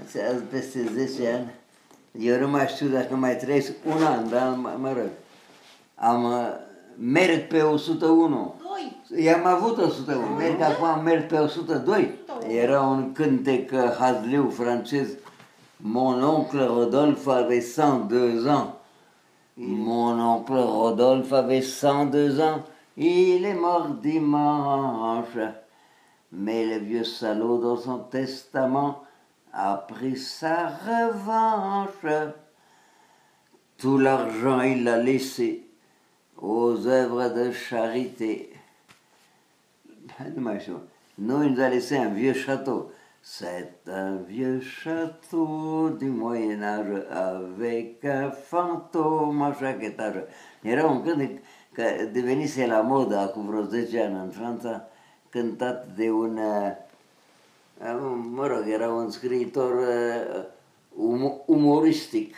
Azi peste 10 ani, eu nu mai știu dacă mai trăiesc un an, dar mă, rog, am uh, merg pe 101. Doi. I-am avut 101, merg acum, merg pe 102. Era un cântec uh, hazliu francez. Mon oncle Rodolphe avait 102 ans. Mon oncle Rodolphe avait 102 ans. Il est mort dimanche. Mais le vieux salaud, dans son testament, a pris sa revanche. Tout l'argent, il l'a laissé aux œuvres de charité. Știu. Nous, il nous a laissé un vieux château. C'est un vieux château du Moyen-Âge avec un fantôme à chaque étage. Era un cântec că devenise la modă acum vreo 10 ani în Franța, cântat de un, uh, mă rog, era un scriitor uh, um- umoristic